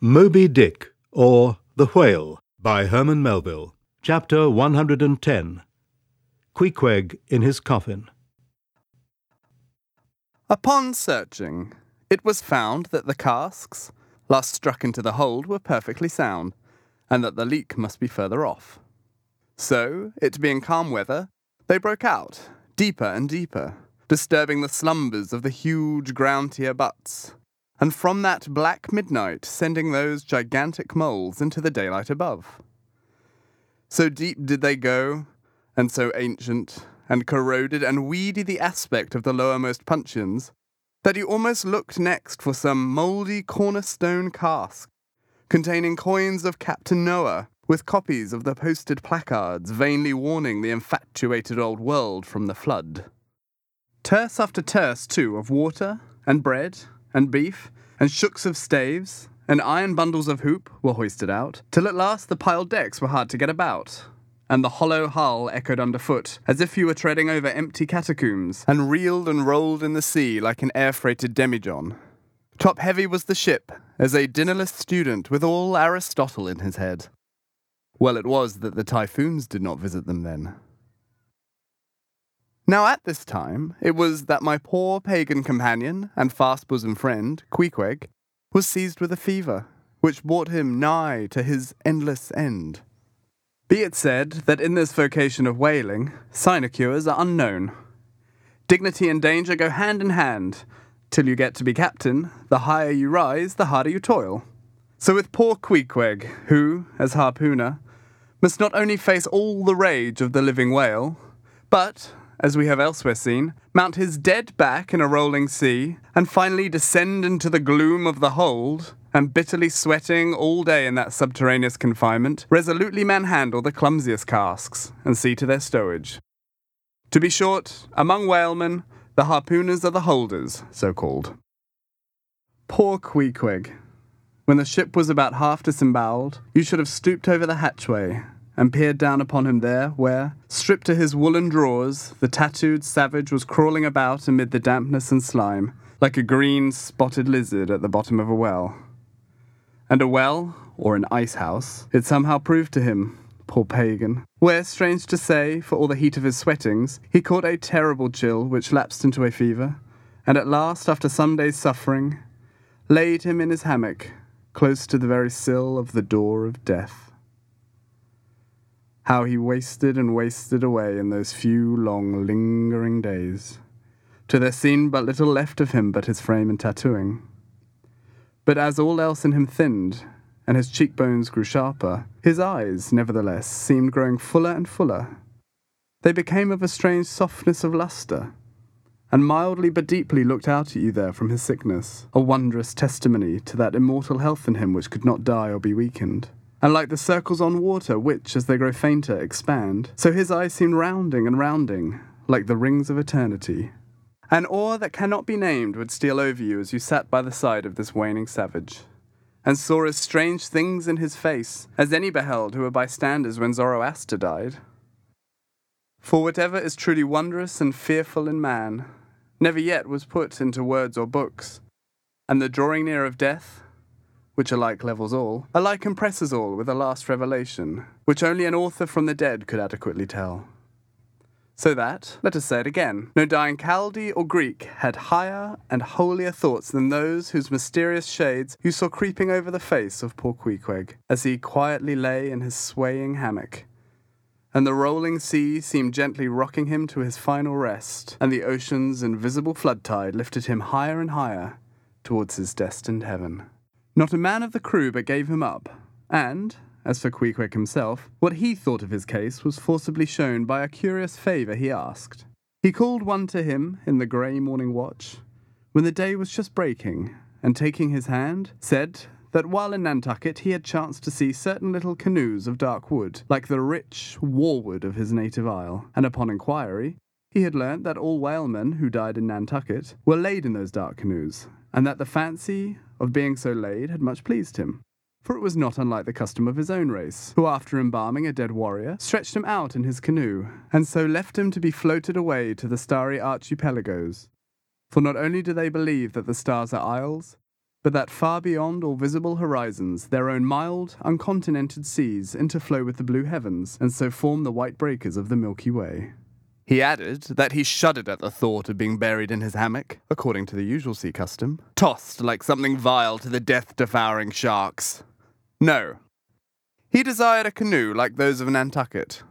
Moby Dick, or The Whale, by Herman Melville. Chapter 110 Queequeg in his coffin. Upon searching, it was found that the casks, last struck into the hold, were perfectly sound, and that the leak must be further off. So, it being calm weather, they broke out, deeper and deeper, disturbing the slumbers of the huge ground tier butts, and from that black midnight sending those gigantic moles into the daylight above. So deep did they go, and so ancient, and corroded and weedy the aspect of the lowermost puncheons, that you almost looked next for some mouldy cornerstone cask, containing coins of Captain Noah, with copies of the posted placards vainly warning the infatuated old world from the flood. Terce after terce, too, of water, and bread, and beef, and shooks of staves, and iron bundles of hoop were hoisted out, till at last the piled decks were hard to get about, and the hollow hull echoed underfoot, as if you were treading over empty catacombs, and reeled and rolled in the sea like an air freighted demijohn. Top heavy was the ship, as a dinnerless student with all Aristotle in his head. Well, it was that the typhoons did not visit them then. Now, at this time, it was that my poor pagan companion and fast bosom friend, Queequeg, was seized with a fever, which brought him nigh to his endless end. Be it said that in this vocation of whaling, sinecures are unknown. Dignity and danger go hand in hand. Till you get to be captain, the higher you rise, the harder you toil. So with poor Queequeg, who, as harpooner, must not only face all the rage of the living whale, but, as we have elsewhere seen, mount his dead back in a rolling sea, and finally descend into the gloom of the hold, and bitterly sweating all day in that subterraneous confinement, resolutely manhandle the clumsiest casks, and see to their stowage. To be short, among whalemen, the harpooners are the holders, so called. Poor Queequeg. When the ship was about half disemboweled, you should have stooped over the hatchway and peered down upon him there, where, stripped to his woolen drawers, the tattooed savage was crawling about amid the dampness and slime, like a green spotted lizard at the bottom of a well. And a well, or an ice house, it somehow proved to him, poor pagan, where, strange to say, for all the heat of his sweatings, he caught a terrible chill which lapsed into a fever, and at last, after some days' suffering, laid him in his hammock, close to the very sill of the door of death. How he wasted and wasted away in those few long, lingering days, till there seemed but little left of him but his frame and tattooing. But as all else in him thinned, and his cheekbones grew sharper, his eyes, nevertheless, seemed growing fuller and fuller. They became of a strange softness of lustre, and mildly but deeply looked out at you there from his sickness, a wondrous testimony to that immortal health in him which could not die or be weakened. And like the circles on water, which, as they grow fainter, expand, so his eyes seemed rounding and rounding, like the rings of eternity. An awe that cannot be named would steal over you as you sat by the side of this waning savage, and saw as strange things in his face as any beheld who were bystanders when Zoroaster died. For whatever is truly wondrous and fearful in man, never yet was put into words or books, and the drawing near of death, which alike levels all, alike impresses all with a last revelation, which only an author from the dead could adequately tell. So that, let us say it again, no dying Chaldee or Greek had higher and holier thoughts than those whose mysterious shades you saw creeping over the face of poor Queequeg, as he quietly lay in his swaying hammock, and the rolling sea seemed gently rocking him to his final rest, and the ocean's invisible flood tide lifted him higher and higher towards his destined heaven. Not a man of the crew but gave him up, and, as for Queequeg himself, what he thought of his case was forcibly shown by a curious favour he asked. He called one to him in the grey morning watch, when the day was just breaking, and taking his hand, said that while in Nantucket he had chanced to see certain little canoes of dark wood, like the rich warwood of his native isle, and upon inquiry, he had learnt that all whalemen who died in Nantucket were laid in those dark canoes, and that the fancy of being so laid had much pleased him. For it was not unlike the custom of his own race, who after embalming a dead warrior, stretched him out in his canoe, and so left him to be floated away to the starry archipelagos. For not only do they believe that the stars are isles, but that far beyond all visible horizons, their own mild, uncontinented seas interflow with the blue heavens, and so form the white breakers of the Milky Way. He added that he shuddered at the thought of being buried in his hammock, according to the usual sea custom, tossed like something vile to the death devouring sharks. No. He desired a canoe like those of Nantucket,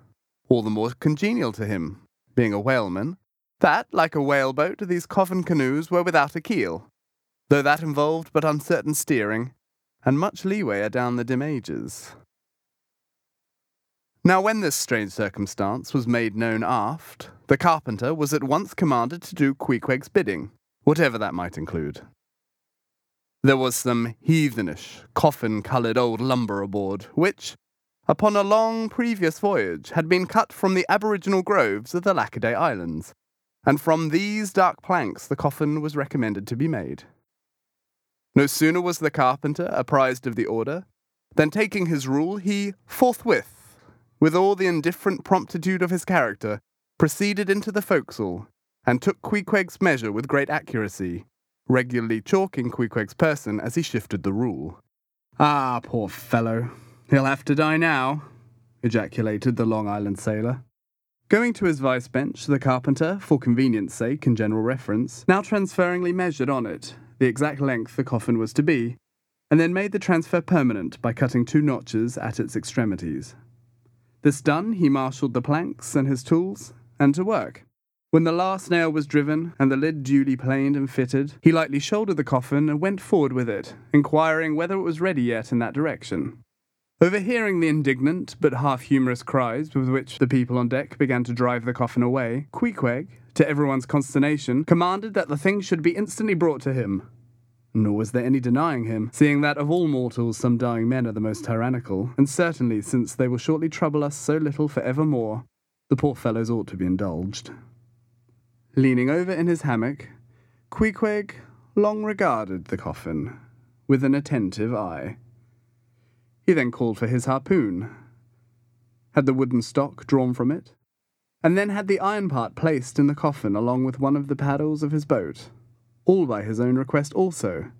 all the more congenial to him, being a whaleman, that, like a whaleboat, these coffin canoes were without a keel, though that involved but uncertain steering, and much leeway adown the dim ages. Now, when this strange circumstance was made known aft, the carpenter was at once commanded to do Queequeg's bidding, whatever that might include. There was some heathenish, coffin coloured old lumber aboard, which, upon a long previous voyage, had been cut from the aboriginal groves of the Lackaday Islands, and from these dark planks the coffin was recommended to be made. No sooner was the carpenter apprised of the order, than taking his rule, he forthwith with all the indifferent promptitude of his character, proceeded into the forecastle, and took Queequeg's measure with great accuracy, regularly chalking Queequeg's person as he shifted the rule. Ah, poor fellow. He'll have to die now, ejaculated the Long Island sailor. Going to his vice bench, the carpenter, for convenience sake and general reference, now transferringly measured on it the exact length the coffin was to be, and then made the transfer permanent by cutting two notches at its extremities. This done, he marshalled the planks and his tools, and to work. When the last nail was driven and the lid duly planed and fitted, he lightly shouldered the coffin and went forward with it, inquiring whether it was ready yet in that direction. Overhearing the indignant but half humorous cries with which the people on deck began to drive the coffin away, Queequeg, to everyone's consternation, commanded that the thing should be instantly brought to him, nor was there any denying him, seeing that of all mortals some dying men are the most tyrannical, and certainly since they will shortly trouble us so little for evermore, the poor fellows ought to be indulged. Leaning over in his hammock, Queequeg long regarded the coffin with an attentive eye. He then called for his harpoon, had the wooden stock drawn from it, and then had the iron part placed in the coffin along with one of the paddles of his boat all by his own request also.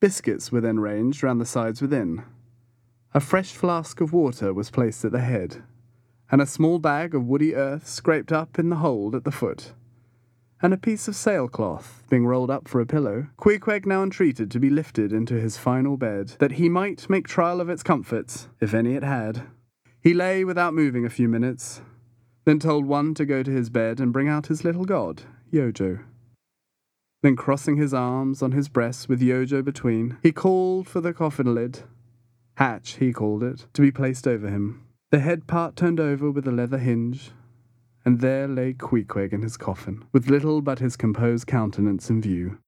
Biscuits were then ranged round the sides within. A fresh flask of water was placed at the head, and a small bag of woody earth scraped up in the hold at the foot, and a piece of sailcloth being rolled up for a pillow, Queequeg now entreated to be lifted into his final bed, that he might make trial of its comforts, if any it had. He lay without moving a few minutes, then told one to go to his bed and bring out his little god, Yojo. Then, crossing his arms on his breast with Yojo between, he called for the coffin lid hatch, he called it, to be placed over him. The head part turned over with a leather hinge, and there lay Queequeg in his coffin, with little but his composed countenance in view.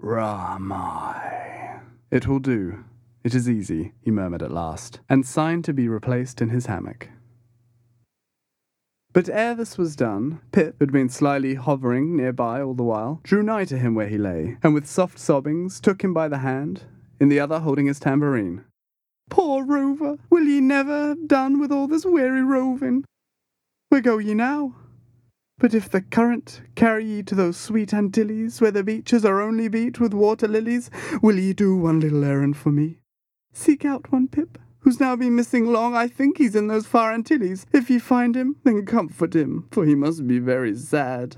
Rarmai. It will do. It is easy, he murmured at last, and signed to be replaced in his hammock. But ere this was done, Pip, who had been slyly hovering near by all the while, drew nigh to him where he lay, and with soft sobbings took him by the hand, in the other holding his tambourine. Poor rover, will ye never have done with all this weary roving? Where go ye now? But if the current carry ye to those sweet Antilles, where the beaches are only beat with water lilies, will ye do one little errand for me? Seek out one, Pip, who's now been missing long. I think he's in those far Antilles. If ye find him, then comfort him, for he must be very sad.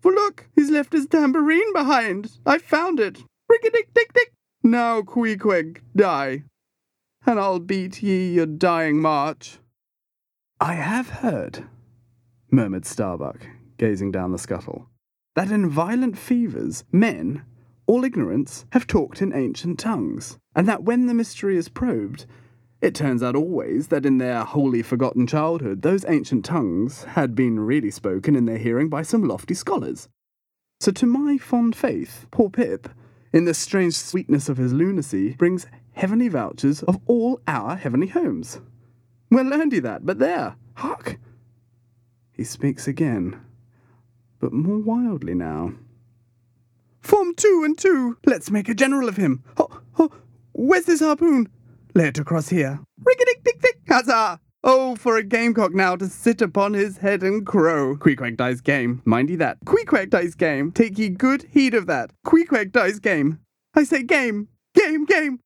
For look, he's left his tambourine behind. I found it. Rick-a-dick, dick, dick. Now, Queequeg, die, and I'll beat ye your dying march. I have heard, murmured Starbuck, gazing down the scuttle, that in violent fevers men, all ignorance, have talked in ancient tongues, and that when the mystery is probed, it turns out always that in their wholly forgotten childhood, those ancient tongues had been really spoken in their hearing by some lofty scholars. So, to my fond faith, poor Pip, in the strange sweetness of his lunacy, brings heavenly vouchers of all our heavenly homes. Where learned he that? But there, hark! He speaks again, but more wildly now. Form two and two. Let's make a general of him. Oh, oh, where's this harpoon? Lay it across here. Rig-a-dick, dick, dick, huzzah! Oh, for a gamecock now to sit upon his head and crow. Queequeg dies game. Mind ye that. Queequeg dies game. Take ye good heed of that. Queequeg dies game. I say game. game, game.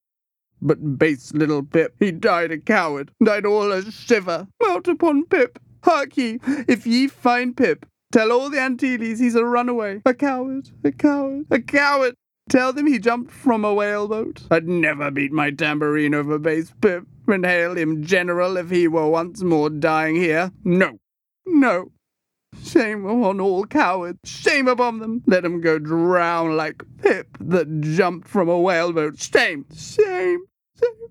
But base little Pip, he died a coward, died all a shiver. Mount upon Pip. Hark ye, if ye find Pip, tell all the Antilles he's a runaway, a coward, a coward, a coward. Tell them he jumped from a whaleboat. I'd never beat my tambourine over base Pip and hail him general if he were once more dying here. No, no. Shame upon all cowards. Shame upon them. Let 'em go drown like Pip that jumped from a whaleboat. Shame, shame, shame.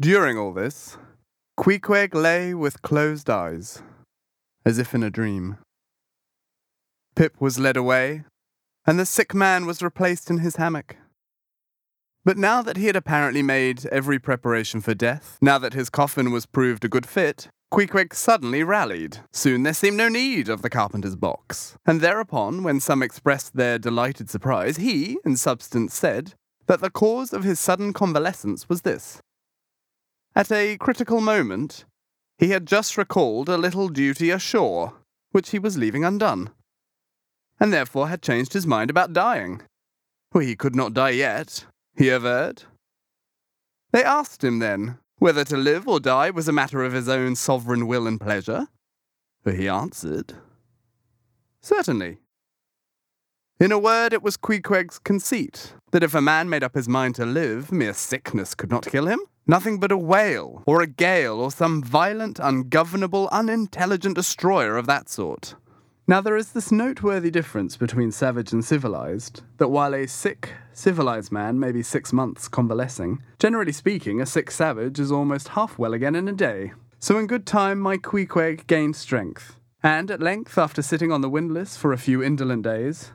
During all this, Queequeg lay with closed eyes, as if in a dream. Pip was led away, and the sick man was replaced in his hammock. But now that he had apparently made every preparation for death, now that his coffin was proved a good fit, Queequeg suddenly rallied. Soon there seemed no need of the carpenter's box. And thereupon, when some expressed their delighted surprise, he, in substance, said that the cause of his sudden convalescence was this. At a critical moment, he had just recalled a little duty ashore, which he was leaving undone, and therefore had changed his mind about dying. Well, he could not die yet, he averred. They asked him then whether to live or die was a matter of his own sovereign will and pleasure. He answered, Certainly. In a word, it was Queequeg's conceit that if a man made up his mind to live, mere sickness could not kill him. Nothing but a whale, or a gale, or some violent, ungovernable, unintelligent destroyer of that sort. Now, there is this noteworthy difference between savage and civilized that while a sick, civilized man may be six months convalescing, generally speaking, a sick savage is almost half well again in a day. So, in good time, my Queequeg gained strength, and at length, after sitting on the windlass for a few indolent days,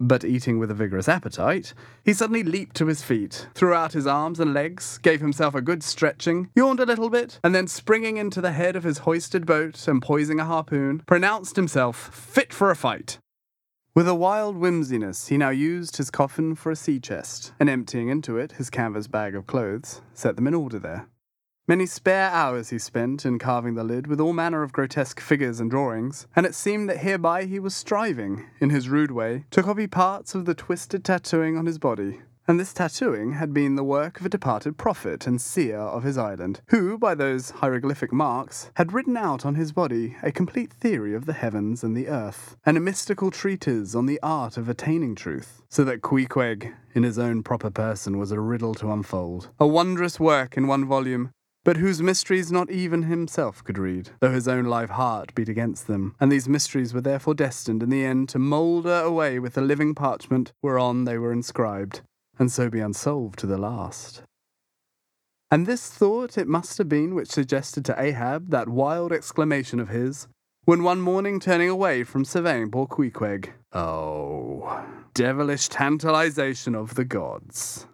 but eating with a vigorous appetite, he suddenly leaped to his feet, threw out his arms and legs, gave himself a good stretching, yawned a little bit, and then springing into the head of his hoisted boat and poising a harpoon, pronounced himself fit for a fight. With a wild whimsiness, he now used his coffin for a sea chest, and emptying into it his canvas bag of clothes, set them in order there. Many spare hours he spent in carving the lid with all manner of grotesque figures and drawings, and it seemed that hereby he was striving, in his rude way, to copy parts of the twisted tattooing on his body. And this tattooing had been the work of a departed prophet and seer of his island, who, by those hieroglyphic marks, had written out on his body a complete theory of the heavens and the earth, and a mystical treatise on the art of attaining truth, so that Queequeg, in his own proper person, was a riddle to unfold. A wondrous work in one volume, but whose mysteries not even himself could read, though his own live heart beat against them, and these mysteries were therefore destined in the end to moulder away with the living parchment whereon they were inscribed, and so be unsolved to the last. And this thought it must have been which suggested to Ahab that wild exclamation of his, when one morning turning away from surveying poor Queequeg, Oh, devilish tantalization of the gods.